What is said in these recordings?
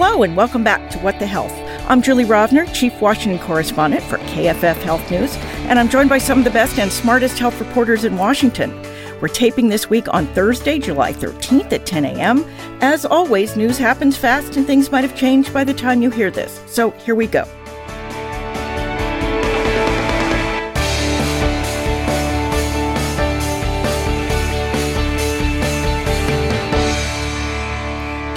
Hello, and welcome back to What the Health. I'm Julie Rovner, Chief Washington Correspondent for KFF Health News, and I'm joined by some of the best and smartest health reporters in Washington. We're taping this week on Thursday, July 13th at 10 a.m. As always, news happens fast and things might have changed by the time you hear this. So here we go.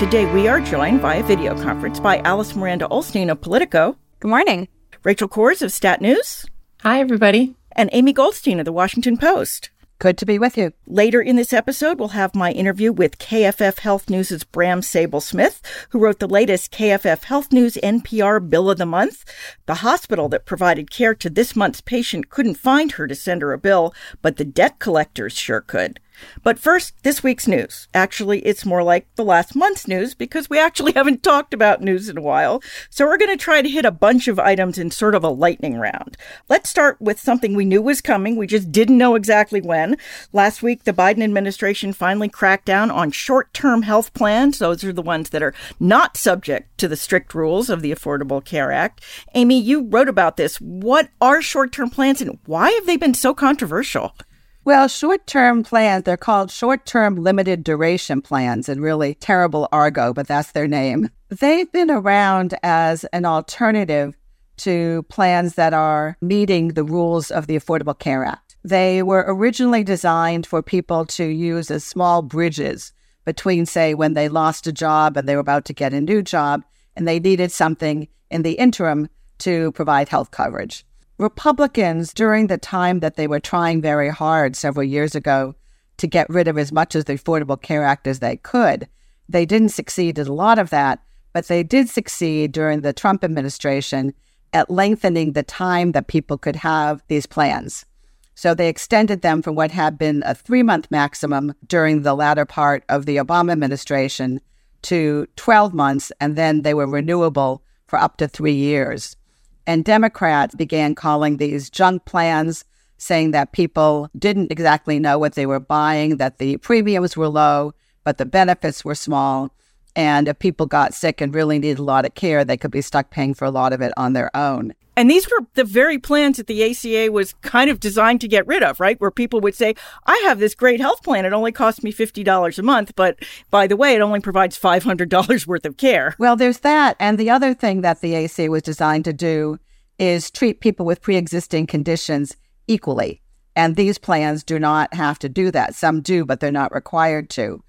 Today we are joined via video conference by Alice Miranda Ollstein of Politico. Good morning. Rachel Cohrs of Stat News. Hi, everybody. And Amy Goldstein of the Washington Post. Good to be with you. Later in this episode, we'll have my interview with KFF Health News' Bram Sable Smith, who wrote the latest KFF Health News NPR Bill of the Month. The hospital that provided care to this month's patient couldn't find her to send her a bill, but the debt collectors sure could. But first, this week's news. Actually, it's more like the last month's news because we actually haven't talked about news in a while. So we're going to try to hit a bunch of items in sort of a lightning round. Let's start with something we knew was coming. We just didn't know exactly when. Last week, the Biden administration finally cracked down on short term health plans. Those are the ones that are not subject to the strict rules of the Affordable Care Act. Amy, you wrote about this. What are short term plans and why have they been so controversial? Well, short term plans, they're called short term limited duration plans, and really terrible argo, but that's their name. They've been around as an alternative to plans that are meeting the rules of the Affordable Care Act. They were originally designed for people to use as small bridges between, say, when they lost a job and they were about to get a new job, and they needed something in the interim to provide health coverage. Republicans, during the time that they were trying very hard several years ago to get rid of as much of the Affordable Care Act as they could, they didn't succeed at a lot of that, but they did succeed during the Trump administration at lengthening the time that people could have these plans. So they extended them from what had been a three month maximum during the latter part of the Obama administration to 12 months, and then they were renewable for up to three years. And Democrats began calling these junk plans, saying that people didn't exactly know what they were buying, that the premiums were low, but the benefits were small. And if people got sick and really needed a lot of care, they could be stuck paying for a lot of it on their own. And these were the very plans that the ACA was kind of designed to get rid of, right? Where people would say, I have this great health plan. It only costs me $50 a month. But by the way, it only provides $500 worth of care. Well, there's that. And the other thing that the ACA was designed to do is treat people with pre existing conditions equally. And these plans do not have to do that. Some do, but they're not required to.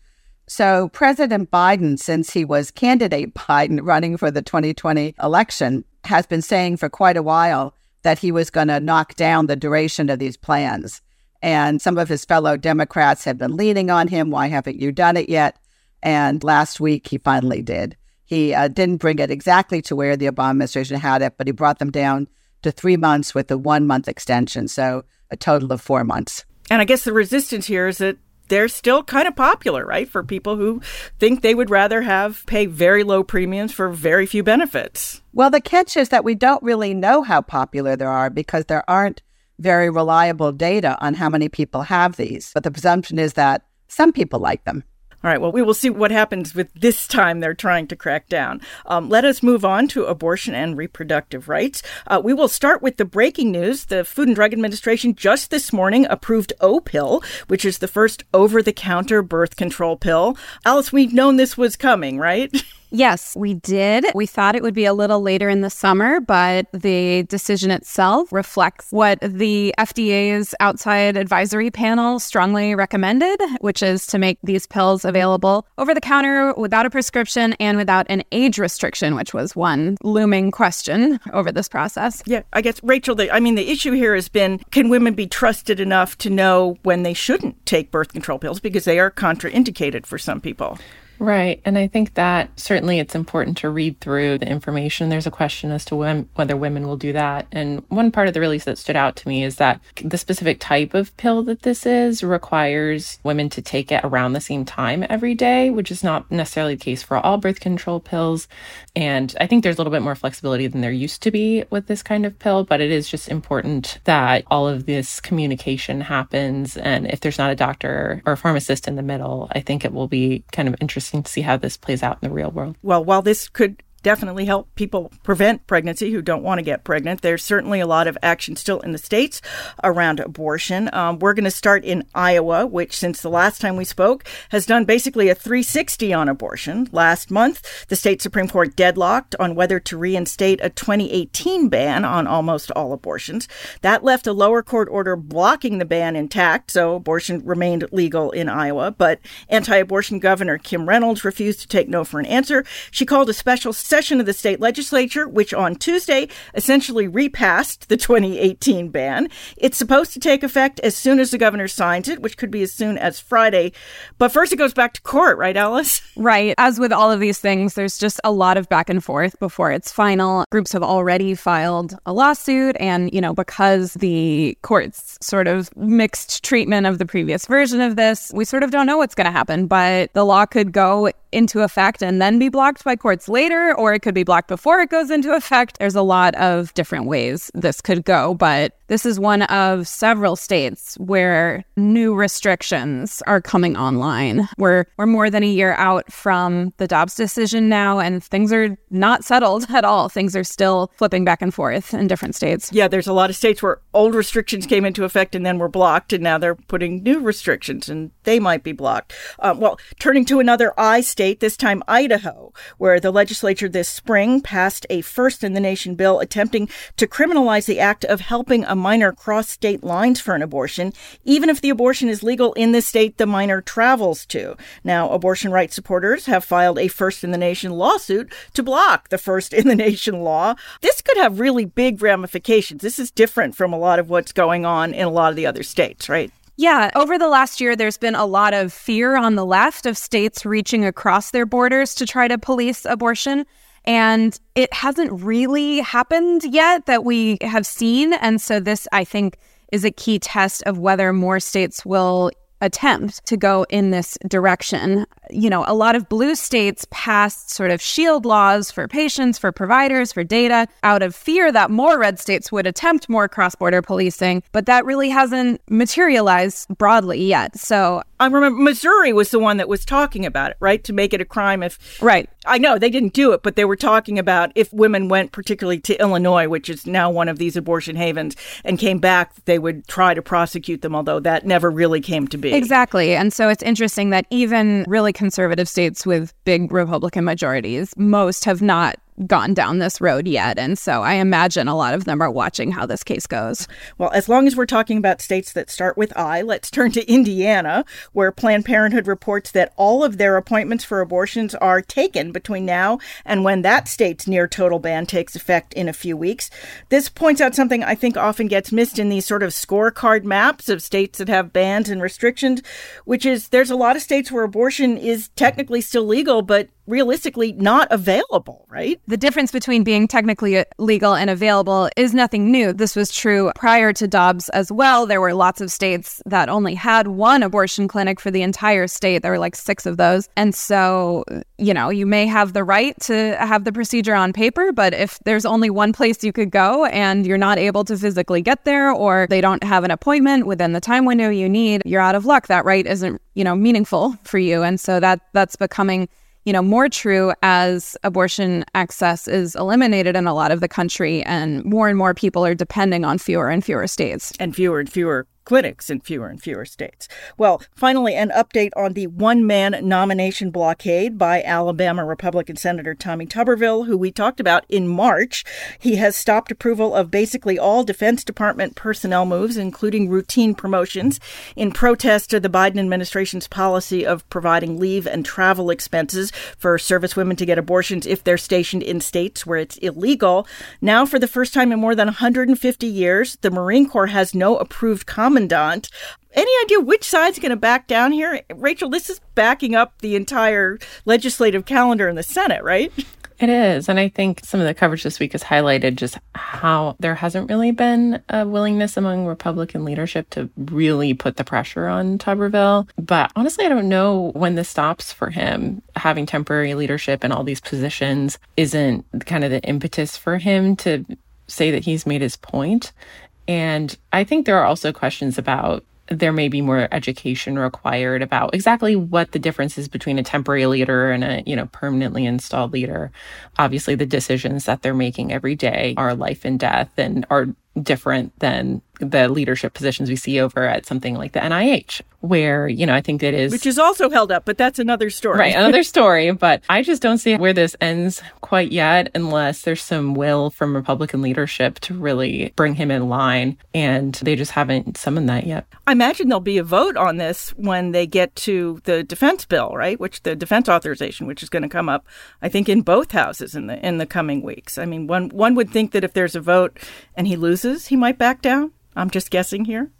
So, President Biden, since he was candidate Biden running for the 2020 election, has been saying for quite a while that he was going to knock down the duration of these plans. And some of his fellow Democrats have been leaning on him. Why haven't you done it yet? And last week he finally did. He uh, didn't bring it exactly to where the Obama administration had it, but he brought them down to three months with a one month extension. So a total of four months. And I guess the resistance here is that they're still kind of popular, right? For people who think they would rather have pay very low premiums for very few benefits. Well, the catch is that we don't really know how popular they are because there aren't very reliable data on how many people have these. But the presumption is that some people like them. All right, well, we will see what happens with this time they're trying to crack down. Um, let us move on to abortion and reproductive rights. Uh, we will start with the breaking news. The Food and Drug Administration just this morning approved Opill, which is the first over the counter birth control pill. Alice, we've known this was coming, right? Yes, we did. We thought it would be a little later in the summer, but the decision itself reflects what the FDA's outside advisory panel strongly recommended, which is to make these pills available over the counter without a prescription and without an age restriction, which was one looming question over this process. Yeah, I guess, Rachel, the, I mean, the issue here has been can women be trusted enough to know when they shouldn't take birth control pills because they are contraindicated for some people? Right. And I think that certainly it's important to read through the information. There's a question as to when, whether women will do that. And one part of the release that stood out to me is that the specific type of pill that this is requires women to take it around the same time every day, which is not necessarily the case for all birth control pills. And I think there's a little bit more flexibility than there used to be with this kind of pill, but it is just important that all of this communication happens. And if there's not a doctor or a pharmacist in the middle, I think it will be kind of interesting interesting to see how this plays out in the real world. Well, while this could definitely help people prevent pregnancy who don't want to get pregnant. There's certainly a lot of action still in the states around abortion. Um, we're going to start in Iowa, which since the last time we spoke has done basically a 360 on abortion. Last month, the state Supreme Court deadlocked on whether to reinstate a 2018 ban on almost all abortions. That left a lower court order blocking the ban intact, so abortion remained legal in Iowa. But anti abortion Governor Kim Reynolds refused to take no for an answer. She called a special session of the state legislature, which on Tuesday essentially repassed the 2018 ban. It's supposed to take effect as soon as the governor signs it, which could be as soon as Friday. But first, it goes back to court, right, Alice? Right. As with all of these things, there's just a lot of back and forth before it's final. Groups have already filed a lawsuit. And, you know, because the court's sort of mixed treatment of the previous version of this, we sort of don't know what's going to happen. But the law could go into effect and then be blocked by courts later, or it could be blocked before it goes into effect. There's a lot of different ways this could go, but this is one of several states where new restrictions are coming online. We're we're more than a year out from the Dobbs decision now and things are not settled at all. Things are still flipping back and forth in different states. Yeah, there's a lot of states where old restrictions came into effect and then were blocked and now they're putting new restrictions and they might be blocked. Um, well, turning to another I state, this time Idaho, where the legislature this spring passed a first in the nation bill attempting to criminalize the act of helping a minor cross state lines for an abortion, even if the abortion is legal in the state the minor travels to. Now, abortion rights supporters have filed a first in the nation lawsuit to block the first in the nation law. This could have really big ramifications. This is different from a lot of what's going on in a lot of the other states, right? Yeah, over the last year, there's been a lot of fear on the left of states reaching across their borders to try to police abortion. And it hasn't really happened yet that we have seen. And so, this, I think, is a key test of whether more states will attempt to go in this direction. You know, a lot of blue states passed sort of shield laws for patients, for providers, for data out of fear that more red states would attempt more cross border policing, but that really hasn't materialized broadly yet. So I remember Missouri was the one that was talking about it, right? To make it a crime if. Right. I know they didn't do it, but they were talking about if women went particularly to Illinois, which is now one of these abortion havens, and came back, they would try to prosecute them, although that never really came to be. Exactly. And so it's interesting that even really conservative states with big Republican majorities, most have not gone down this road yet. And so I imagine a lot of them are watching how this case goes. Well, as long as we're talking about states that start with I, let's turn to Indiana, where Planned Parenthood reports that all of their appointments for abortions are taken between now and when that state's near total ban takes effect in a few weeks. This points out something I think often gets missed in these sort of scorecard maps of states that have bans and restrictions, which is there's a lot of states where abortion is technically still legal, but realistically not available, right? The difference between being technically uh, legal and available is nothing new. This was true prior to Dobbs as well. There were lots of states that only had one abortion clinic for the entire state. There were like six of those. And so, uh, you know, you may have the right to have the procedure on paper, but if there's only one place you could go and you're not able to physically get there or they don't have an appointment within the time window you need, you're out of luck. That right isn't, you know, meaningful for you. And so that that's becoming you know, more true as abortion access is eliminated in a lot of the country and more and more people are depending on fewer and fewer states. And fewer and fewer clinics in fewer and fewer states. Well, finally, an update on the one man nomination blockade by Alabama Republican Senator Tommy Tuberville, who we talked about in March. He has stopped approval of basically all Defense Department personnel moves, including routine promotions, in protest of the Biden administration's policy of providing leave and travel expenses for service women to get abortions if they're stationed in states where it's illegal. Now, for the first time in more than 150 years, the Marine Corps has no approved commandant. Any idea which side's going to back down here? Rachel, this is backing up the entire legislative calendar in the Senate, right? It is. And I think some of the coverage this week has highlighted just how there hasn't really been a willingness among Republican leadership to really put the pressure on Tuberville. But honestly, I don't know when this stops for him. Having temporary leadership in all these positions isn't kind of the impetus for him to say that he's made his point. And I think there are also questions about there may be more education required about exactly what the difference is between a temporary leader and a you know permanently installed leader. Obviously the decisions that they're making every day are life and death and are different than the leadership positions we see over at something like the NIH, where, you know, I think it is. Which is also held up, but that's another story. Right, another story. But I just don't see where this ends quite yet unless there's some will from Republican leadership to really bring him in line. And they just haven't summoned that yet. I imagine there'll be a vote on this when they get to the defense bill, right? Which the defense authorization, which is going to come up, I think, in both houses in the in the coming weeks. I mean, one one would think that if there's a vote and he loses, he might back down. I'm just guessing here.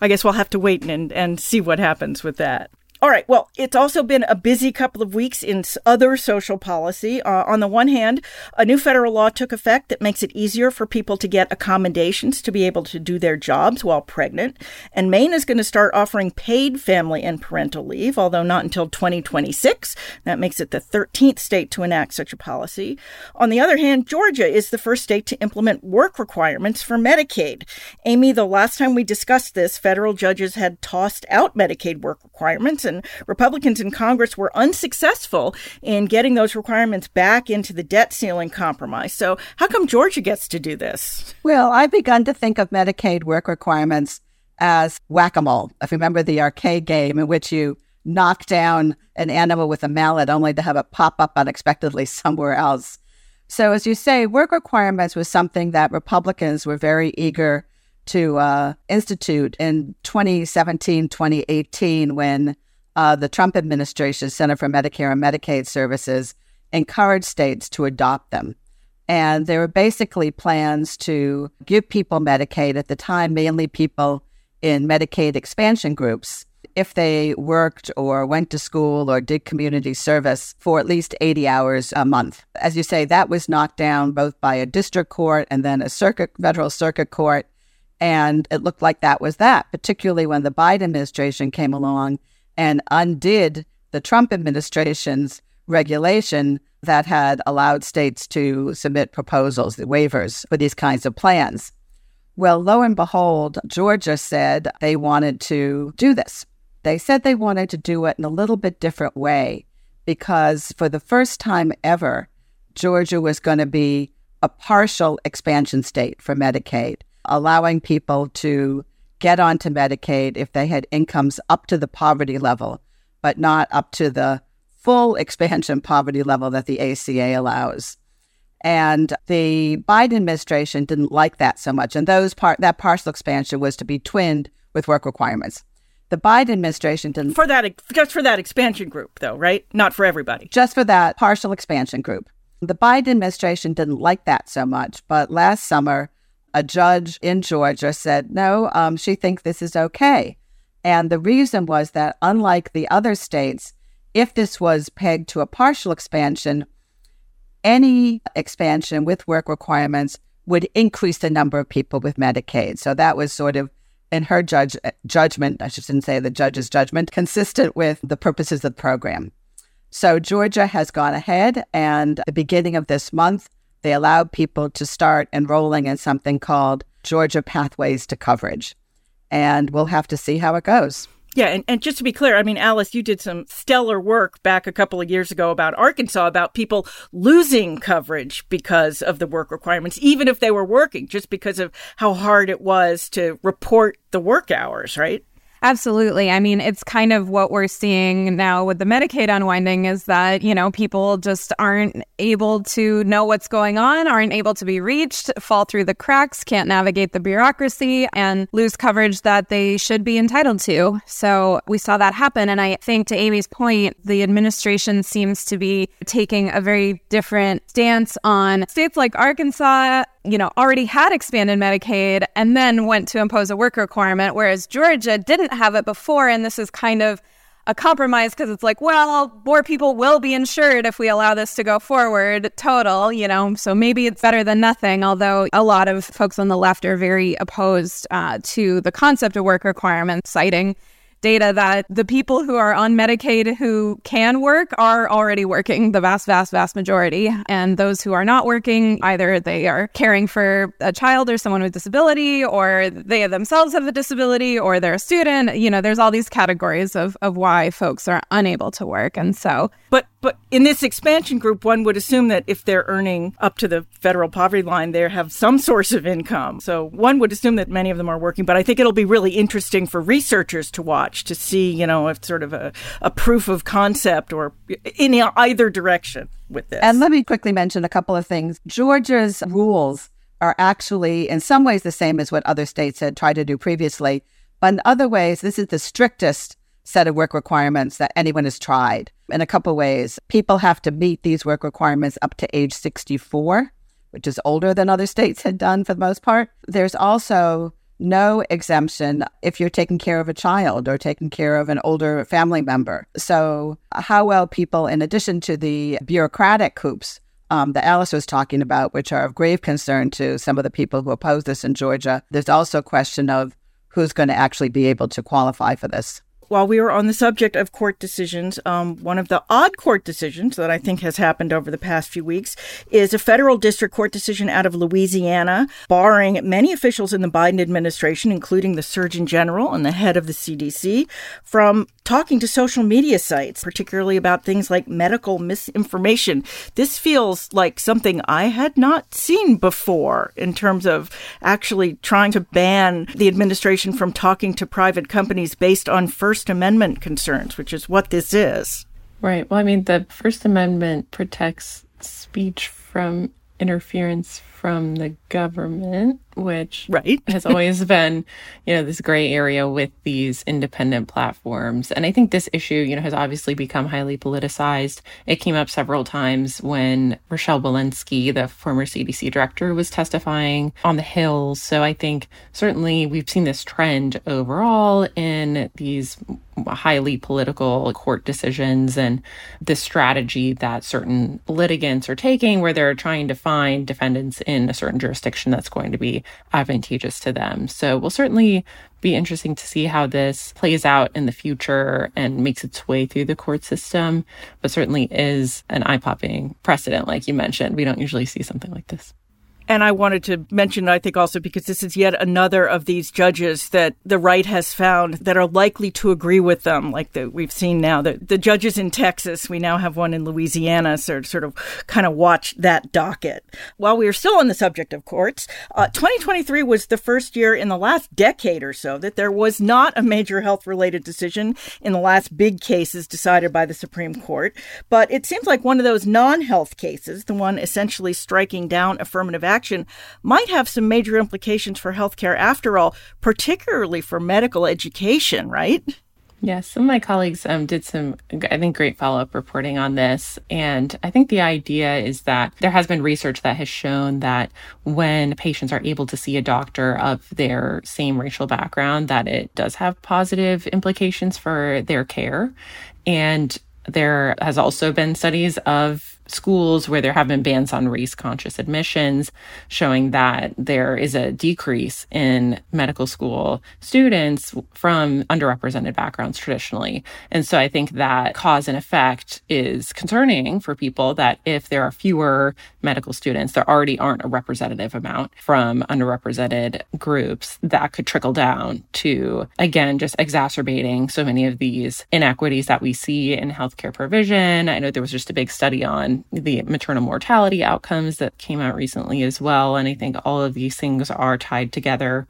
I guess we'll have to wait and, and see what happens with that. All right. Well, it's also been a busy couple of weeks in other social policy. Uh, on the one hand, a new federal law took effect that makes it easier for people to get accommodations to be able to do their jobs while pregnant. And Maine is going to start offering paid family and parental leave, although not until 2026. That makes it the 13th state to enact such a policy. On the other hand, Georgia is the first state to implement work requirements for Medicaid. Amy, the last time we discussed this, federal judges had tossed out Medicaid work requirements and Republicans in Congress were unsuccessful in getting those requirements back into the debt ceiling compromise. So, how come Georgia gets to do this? Well, I've begun to think of Medicaid work requirements as whack a mole. If you remember the arcade game in which you knock down an animal with a mallet only to have it pop up unexpectedly somewhere else. So, as you say, work requirements was something that Republicans were very eager to uh, institute in 2017, 2018, when uh, the Trump administration, Center for Medicare and Medicaid Services, encouraged states to adopt them. And there were basically plans to give people Medicaid at the time, mainly people in Medicaid expansion groups, if they worked or went to school or did community service for at least 80 hours a month. As you say, that was knocked down both by a district court and then a circuit, federal circuit court. And it looked like that was that, particularly when the Biden administration came along and undid the Trump administration's regulation that had allowed states to submit proposals, the waivers for these kinds of plans. Well, lo and behold, Georgia said they wanted to do this. They said they wanted to do it in a little bit different way because for the first time ever, Georgia was going to be a partial expansion state for Medicaid, allowing people to get onto Medicaid if they had incomes up to the poverty level, but not up to the full expansion poverty level that the ACA allows. And the Biden administration didn't like that so much. And those part that partial expansion was to be twinned with work requirements. The Biden administration didn't for that just for that expansion group though, right? Not for everybody. Just for that partial expansion group. The Biden administration didn't like that so much, but last summer a judge in Georgia said, no, um, she thinks this is okay. And the reason was that, unlike the other states, if this was pegged to a partial expansion, any expansion with work requirements would increase the number of people with Medicaid. So that was sort of, in her judge, judgment, I shouldn't say the judge's judgment, consistent with the purposes of the program. So Georgia has gone ahead, and the beginning of this month, they allowed people to start enrolling in something called Georgia Pathways to Coverage. And we'll have to see how it goes. Yeah, and, and just to be clear, I mean, Alice, you did some stellar work back a couple of years ago about Arkansas, about people losing coverage because of the work requirements, even if they were working, just because of how hard it was to report the work hours, right? Absolutely. I mean, it's kind of what we're seeing now with the Medicaid unwinding is that, you know, people just aren't able to know what's going on, aren't able to be reached, fall through the cracks, can't navigate the bureaucracy, and lose coverage that they should be entitled to. So we saw that happen. And I think to Amy's point, the administration seems to be taking a very different stance on states like Arkansas you know, already had expanded Medicaid and then went to impose a work requirement, whereas Georgia didn't have it before. And this is kind of a compromise because it's like, well, more people will be insured if we allow this to go forward total, you know, so maybe it's better than nothing. Although a lot of folks on the left are very opposed uh, to the concept of work requirements, citing data that the people who are on Medicaid who can work are already working, the vast, vast, vast majority. And those who are not working, either they are caring for a child or someone with disability, or they themselves have a disability, or they're a student. You know, there's all these categories of, of why folks are unable to work. And so. But, but in this expansion group, one would assume that if they're earning up to the federal poverty line, they have some source of income. So one would assume that many of them are working. But I think it'll be really interesting for researchers to watch to see, you know, if sort of a, a proof of concept or in either direction with this. And let me quickly mention a couple of things. Georgia's rules are actually in some ways the same as what other states had tried to do previously. But in other ways, this is the strictest set of work requirements that anyone has tried. In a couple of ways, people have to meet these work requirements up to age 64, which is older than other states had done for the most part. There's also no exemption if you're taking care of a child or taking care of an older family member. So, how well people, in addition to the bureaucratic hoops um, that Alice was talking about, which are of grave concern to some of the people who oppose this in Georgia, there's also a question of who's going to actually be able to qualify for this while we were on the subject of court decisions, um, one of the odd court decisions that I think has happened over the past few weeks is a federal district court decision out of Louisiana, barring many officials in the Biden administration, including the Surgeon General and the head of the CDC, from talking to social media sites, particularly about things like medical misinformation. This feels like something I had not seen before in terms of actually trying to ban the administration from talking to private companies based on First Amendment concerns, which is what this is. Right. Well, I mean, the First Amendment protects speech from interference from the government, which right. has always been, you know, this gray area with these independent platforms. And I think this issue, you know, has obviously become highly politicized. It came up several times when Rochelle Walensky, the former CDC director, was testifying on the Hill. So I think certainly we've seen this trend overall in these highly political court decisions and the strategy that certain litigants are taking where they're trying to find defendants in a certain jurisdiction that's going to be advantageous to them. So we'll certainly be interesting to see how this plays out in the future and makes its way through the court system, but certainly is an eye popping precedent, like you mentioned. We don't usually see something like this. And I wanted to mention, I think also because this is yet another of these judges that the right has found that are likely to agree with them, like the, we've seen now. The, the judges in Texas, we now have one in Louisiana, so sort of kind of watch that docket. While we are still on the subject of courts, uh, 2023 was the first year in the last decade or so that there was not a major health related decision in the last big cases decided by the Supreme Court. But it seems like one of those non health cases, the one essentially striking down affirmative action action might have some major implications for healthcare after all, particularly for medical education, right? Yes, some of my colleagues um, did some, I think, great follow up reporting on this. And I think the idea is that there has been research that has shown that when patients are able to see a doctor of their same racial background, that it does have positive implications for their care. And there has also been studies of schools where there have been bans on race conscious admissions, showing that there is a decrease in medical school students from underrepresented backgrounds traditionally. And so I think that cause and effect is concerning for people that if there are fewer medical students, there already aren't a representative amount from underrepresented groups that could trickle down to, again, just exacerbating so many of these inequities that we see in healthcare provision. I know there was just a big study on the maternal mortality outcomes that came out recently as well. And I think all of these things are tied together.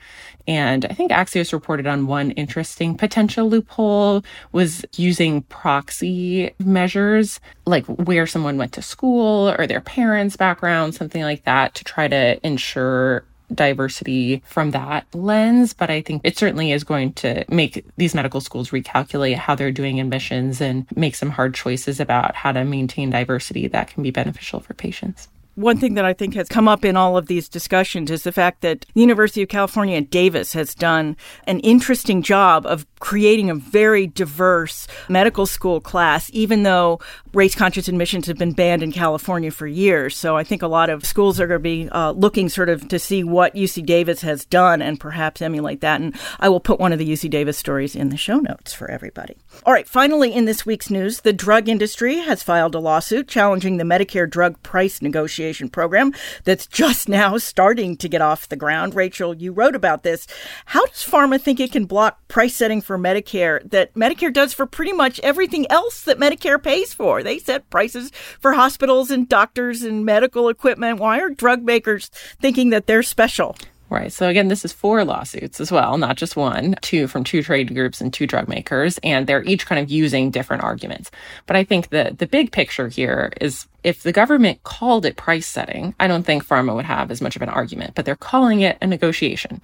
And I think Axios reported on one interesting potential loophole was using proxy measures, like where someone went to school or their parents' background, something like that, to try to ensure diversity from that lens, but I think it certainly is going to make these medical schools recalculate how they're doing admissions and make some hard choices about how to maintain diversity that can be beneficial for patients. One thing that I think has come up in all of these discussions is the fact that the University of California Davis has done an interesting job of creating a very diverse medical school class, even though race conscious admissions have been banned in California for years. So I think a lot of schools are going to be uh, looking sort of to see what UC Davis has done and perhaps emulate that. And I will put one of the UC Davis stories in the show notes for everybody. All right, finally, in this week's news, the drug industry has filed a lawsuit challenging the Medicare drug price negotiation program that's just now starting to get off the ground. Rachel, you wrote about this. How does pharma think it can block price setting for Medicare that Medicare does for pretty much everything else that Medicare pays for? They set prices for hospitals and doctors and medical equipment. Why are drug makers thinking that they're special? Right. So again, this is four lawsuits as well, not just one, two from two trade groups and two drug makers, and they're each kind of using different arguments. But I think the the big picture here is if the government called it price setting, I don't think pharma would have as much of an argument, but they're calling it a negotiation.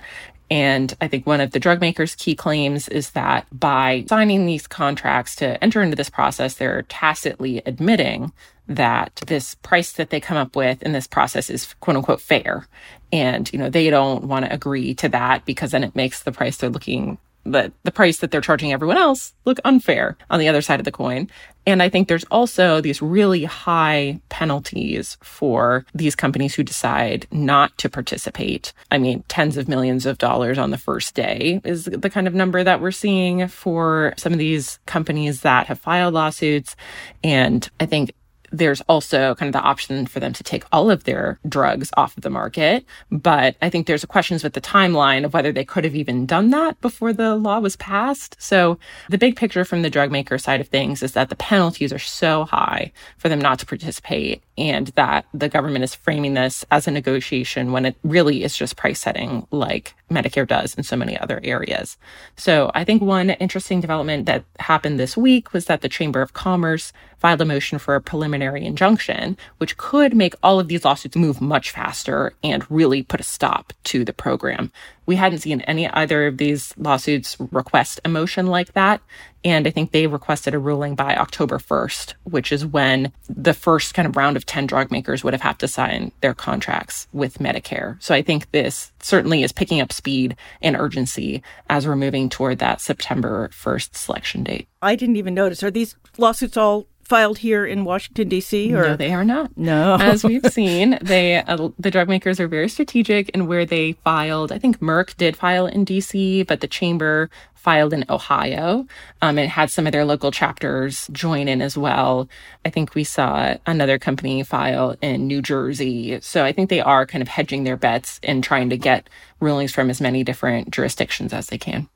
And I think one of the drug makers' key claims is that by signing these contracts to enter into this process, they're tacitly admitting that this price that they come up with in this process is quote unquote fair. And, you know, they don't want to agree to that because then it makes the price they're looking the, the price that they're charging everyone else look unfair on the other side of the coin. And I think there's also these really high penalties for these companies who decide not to participate. I mean, tens of millions of dollars on the first day is the kind of number that we're seeing for some of these companies that have filed lawsuits. And I think there's also kind of the option for them to take all of their drugs off of the market. But I think there's questions with the timeline of whether they could have even done that before the law was passed. So the big picture from the drug maker side of things is that the penalties are so high for them not to participate and that the government is framing this as a negotiation when it really is just price setting like Medicare does in so many other areas. So I think one interesting development that happened this week was that the Chamber of Commerce filed a motion for a preliminary injunction, which could make all of these lawsuits move much faster and really put a stop to the program. We hadn't seen any either of these lawsuits request a motion like that. And I think they requested a ruling by October 1st, which is when the first kind of round of 10 drug makers would have had to sign their contracts with Medicare. So I think this certainly is picking up speed and urgency as we're moving toward that September 1st selection date. I didn't even notice. Are these lawsuits all filed here in Washington D.C. Or no, they are not. No, as we've seen, they uh, the drug makers are very strategic in where they filed. I think Merck did file in D.C., but the chamber filed in Ohio. Um, and had some of their local chapters join in as well. I think we saw another company file in New Jersey. So I think they are kind of hedging their bets and trying to get rulings from as many different jurisdictions as they can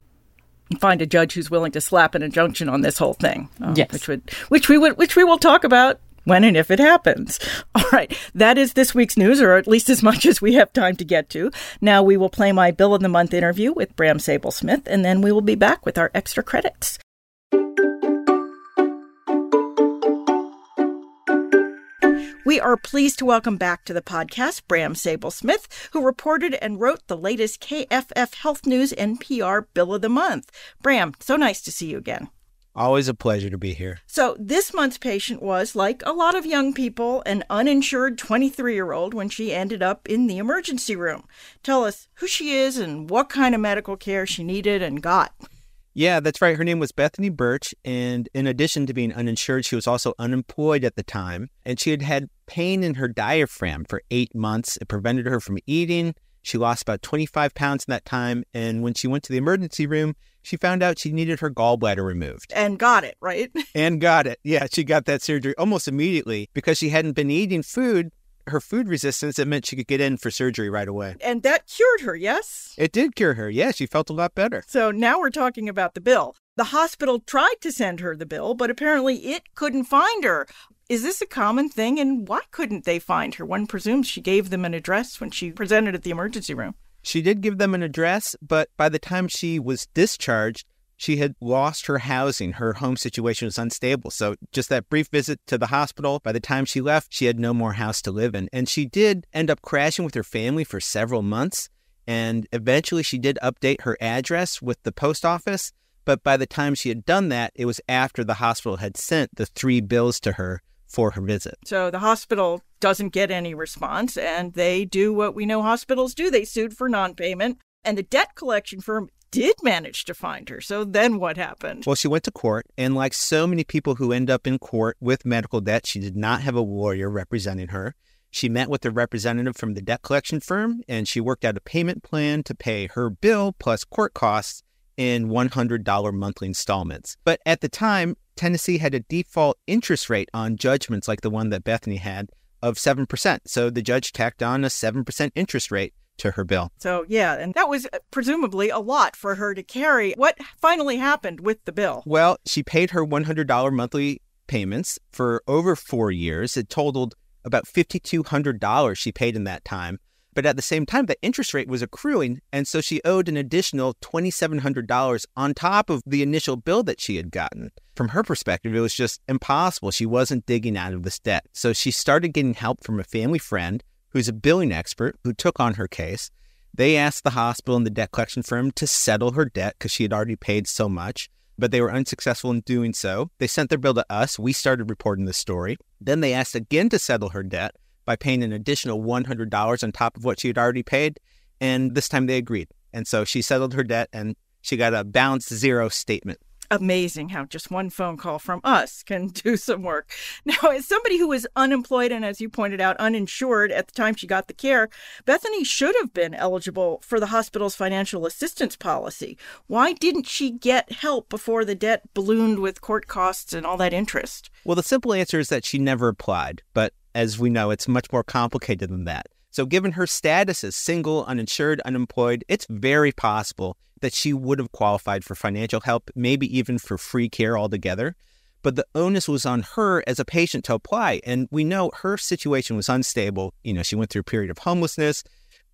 find a judge who's willing to slap an injunction on this whole thing. Uh, yes. which would which we would which we will talk about when and if it happens. All right, that is this week's news, or at least as much as we have time to get to. Now we will play my Bill of the Month interview with Bram Sable Smith, and then we will be back with our extra credits. We are pleased to welcome back to the podcast Bram Sable Smith, who reported and wrote the latest KFF Health News NPR Bill of the Month. Bram, so nice to see you again. Always a pleasure to be here. So, this month's patient was, like a lot of young people, an uninsured 23 year old when she ended up in the emergency room. Tell us who she is and what kind of medical care she needed and got. Yeah, that's right. Her name was Bethany Birch. And in addition to being uninsured, she was also unemployed at the time. And she had had pain in her diaphragm for eight months. It prevented her from eating. She lost about 25 pounds in that time. And when she went to the emergency room, she found out she needed her gallbladder removed. And got it, right? and got it. Yeah, she got that surgery almost immediately because she hadn't been eating food her food resistance, it meant she could get in for surgery right away. And that cured her, yes? It did cure her. Yeah, she felt a lot better. So now we're talking about the bill. The hospital tried to send her the bill, but apparently it couldn't find her. Is this a common thing? And why couldn't they find her? One presumes she gave them an address when she presented at the emergency room. She did give them an address, but by the time she was discharged, she had lost her housing. Her home situation was unstable. So, just that brief visit to the hospital, by the time she left, she had no more house to live in. And she did end up crashing with her family for several months. And eventually, she did update her address with the post office. But by the time she had done that, it was after the hospital had sent the three bills to her for her visit. So the hospital doesn't get any response, and they do what we know hospitals do they sued for non payment. And the debt collection firm did manage to find her. So then what happened? Well, she went to court, and like so many people who end up in court with medical debt, she did not have a lawyer representing her. She met with a representative from the debt collection firm, and she worked out a payment plan to pay her bill plus court costs in $100 monthly installments. But at the time, Tennessee had a default interest rate on judgments like the one that Bethany had of 7%. So the judge tacked on a 7% interest rate to her bill. So, yeah, and that was uh, presumably a lot for her to carry. What finally happened with the bill? Well, she paid her $100 monthly payments for over four years. It totaled about $5,200 she paid in that time. But at the same time, the interest rate was accruing, and so she owed an additional $2,700 on top of the initial bill that she had gotten. From her perspective, it was just impossible. She wasn't digging out of this debt. So she started getting help from a family friend who's a billing expert who took on her case. They asked the hospital and the debt collection firm to settle her debt because she had already paid so much, but they were unsuccessful in doing so. They sent their bill to us. We started reporting the story. Then they asked again to settle her debt by paying an additional $100 on top of what she had already paid. And this time they agreed. And so she settled her debt and she got a balanced zero statement amazing how just one phone call from us can do some work. Now, as somebody who was unemployed and, as you pointed out, uninsured at the time she got the care, Bethany should have been eligible for the hospital's financial assistance policy. Why didn't she get help before the debt ballooned with court costs and all that interest? Well, the simple answer is that she never applied. But as we know, it's much more complicated than that. So, given her status as single, uninsured, unemployed, it's very possible that she would have qualified for financial help, maybe even for free care altogether. But the onus was on her as a patient to apply. And we know her situation was unstable. You know, she went through a period of homelessness.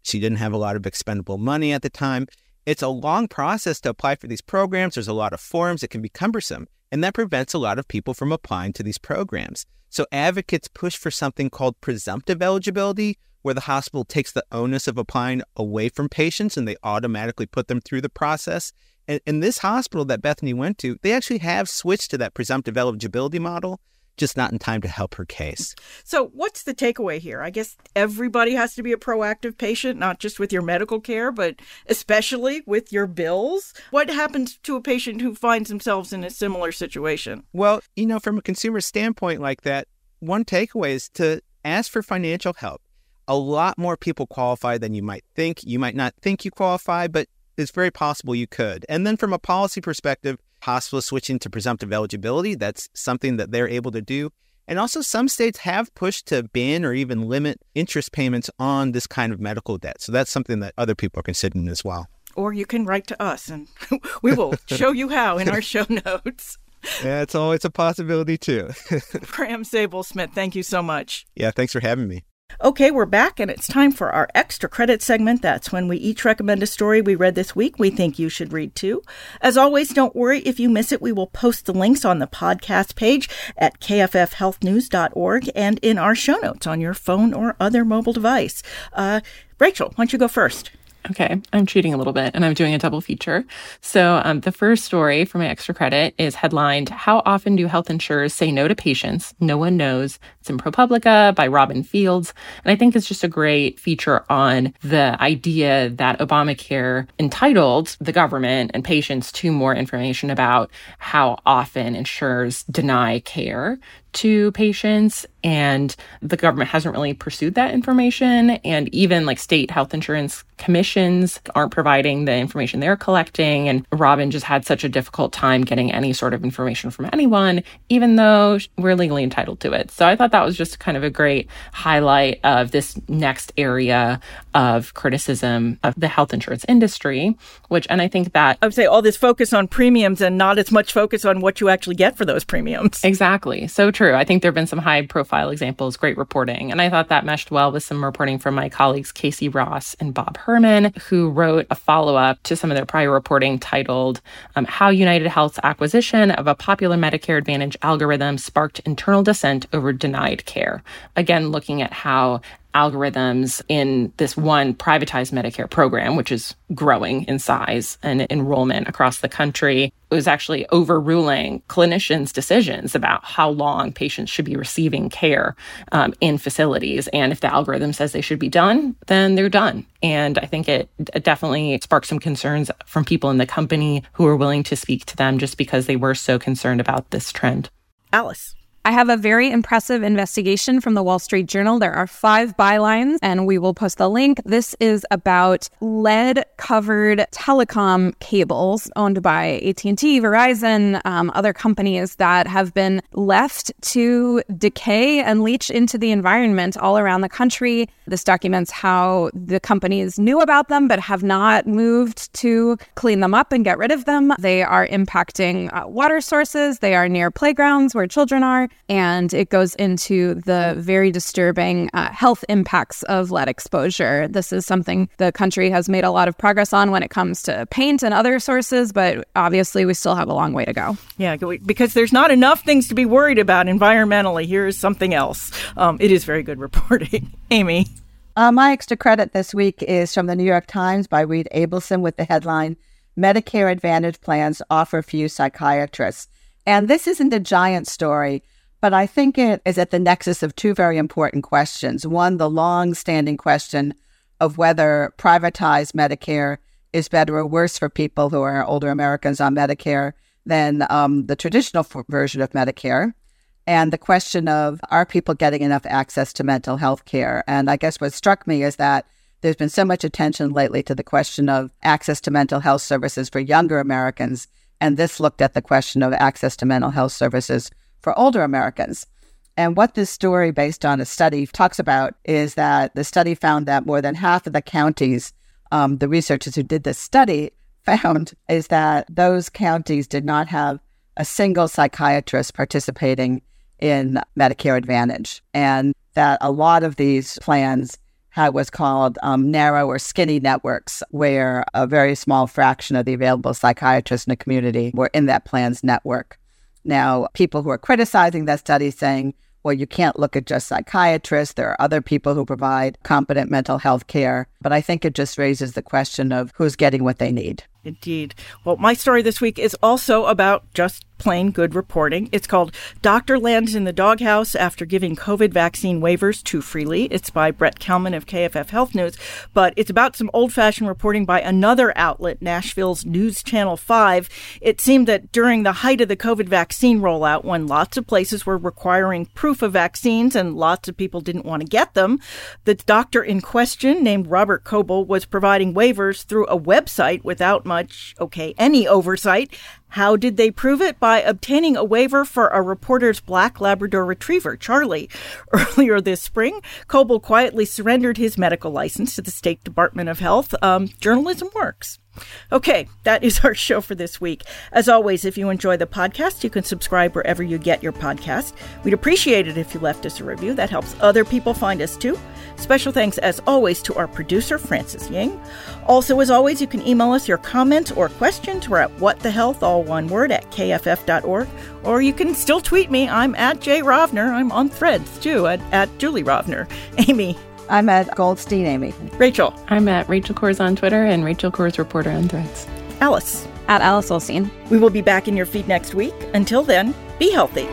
She didn't have a lot of expendable money at the time. It's a long process to apply for these programs. There's a lot of forms. It can be cumbersome. And that prevents a lot of people from applying to these programs. So advocates push for something called presumptive eligibility, where the hospital takes the onus of applying away from patients and they automatically put them through the process. And in this hospital that Bethany went to, they actually have switched to that presumptive eligibility model, just not in time to help her case. So, what's the takeaway here? I guess everybody has to be a proactive patient, not just with your medical care, but especially with your bills. What happens to a patient who finds themselves in a similar situation? Well, you know, from a consumer standpoint like that, one takeaway is to ask for financial help a lot more people qualify than you might think. You might not think you qualify, but it's very possible you could. And then from a policy perspective, hospitals switching to presumptive eligibility, that's something that they're able to do. And also, some states have pushed to ban or even limit interest payments on this kind of medical debt. So that's something that other people are considering as well. Or you can write to us and we will show you how in our show notes. Yeah, it's always a possibility too. Bram Sable Smith, thank you so much. Yeah, thanks for having me. Okay, we're back, and it's time for our extra credit segment. That's when we each recommend a story we read this week we think you should read too. As always, don't worry if you miss it. We will post the links on the podcast page at kffhealthnews.org and in our show notes on your phone or other mobile device. Uh, Rachel, why don't you go first? Okay, I'm cheating a little bit and I'm doing a double feature. So, um, the first story for my extra credit is headlined How Often Do Health Insurers Say No to Patients? No One Knows. It's in ProPublica by Robin Fields. And I think it's just a great feature on the idea that Obamacare entitled the government and patients to more information about how often insurers deny care to patients and the government hasn't really pursued that information. And even like state health insurance commissions aren't providing the information they're collecting. And robin just had such a difficult time getting any sort of information from anyone even though we're legally entitled to it. So i thought that was just kind of a great highlight of this next area of criticism of the health insurance industry which and i think that i would say all this focus on premiums and not as much focus on what you actually get for those premiums. Exactly. So true true. I think there have been some high profile examples, great reporting. And I thought that meshed well with some reporting from my colleagues, Casey Ross and Bob Herman, who wrote a follow up to some of their prior reporting titled um, How UnitedHealth's Acquisition of a Popular Medicare Advantage Algorithm Sparked Internal Dissent Over Denied Care. Again, looking at how algorithms in this one privatized Medicare program, which is growing in size and enrollment across the country. It was actually overruling clinicians' decisions about how long patients should be receiving care um, in facilities. And if the algorithm says they should be done, then they're done. And I think it, it definitely sparked some concerns from people in the company who were willing to speak to them just because they were so concerned about this trend. Alice. I have a very impressive investigation from the Wall Street Journal. There are five bylines, and we will post the link. This is about lead covered telecom cables owned by AT&T, Verizon, um, other companies that have been left to decay and leach into the environment all around the country. This documents how the companies knew about them but have not moved to clean them up and get rid of them. They are impacting uh, water sources. They are near playgrounds where children are and it goes into the very disturbing uh, health impacts of lead exposure. This is something the country has made a lot of progress on when it comes to paint and other sources, but obviously we still have a long way to go. Yeah, because there's not enough things to be worried about environmentally. Here's something else. Um, it is very good reporting. Amy. Uh, my extra credit this week is from the New York Times by Reed Abelson with the headline Medicare Advantage plans offer few psychiatrists. And this isn't a giant story. But I think it is at the nexus of two very important questions. One, the long standing question of whether privatized Medicare is better or worse for people who are older Americans on Medicare than um, the traditional version of Medicare. And the question of are people getting enough access to mental health care? And I guess what struck me is that there's been so much attention lately to the question of access to mental health services for younger Americans. And this looked at the question of access to mental health services for older Americans. And what this story, based on a study, talks about is that the study found that more than half of the counties, um, the researchers who did this study found, is that those counties did not have a single psychiatrist participating in Medicare Advantage. And that a lot of these plans had what's called um, narrow or skinny networks, where a very small fraction of the available psychiatrists in the community were in that plan's network. Now, people who are criticizing that study saying, well, you can't look at just psychiatrists. There are other people who provide competent mental health care. But I think it just raises the question of who's getting what they need. Indeed. Well, my story this week is also about just plain good reporting. It's called Doctor Lands in the Doghouse After Giving COVID Vaccine Waivers Too Freely. It's by Brett Kelman of KFF Health News, but it's about some old fashioned reporting by another outlet, Nashville's News Channel 5. It seemed that during the height of the COVID vaccine rollout, when lots of places were requiring proof of vaccines and lots of people didn't want to get them, the doctor in question, named Robert Coble, was providing waivers through a website without much, okay, any oversight. How did they prove it? By obtaining a waiver for a reporter's black Labrador retriever, Charlie. Earlier this spring, Coble quietly surrendered his medical license to the State Department of Health. Um, journalism works. Okay, that is our show for this week. As always, if you enjoy the podcast, you can subscribe wherever you get your podcast. We'd appreciate it if you left us a review. That helps other people find us too. Special thanks, as always, to our producer, Francis Ying. Also, as always, you can email us your comments or questions. We're at whatthehealth, all one word, at kff.org. Or you can still tweet me. I'm at Jay Rovner. I'm on threads too, at, at Julie Rovner. Amy. I'm at Goldstein Amy. Rachel. I'm at Rachel Cohrs on Twitter and Rachel Cohrs Reporter on Threads. Alice. At Alice Ollstein. We will be back in your feed next week. Until then, be healthy.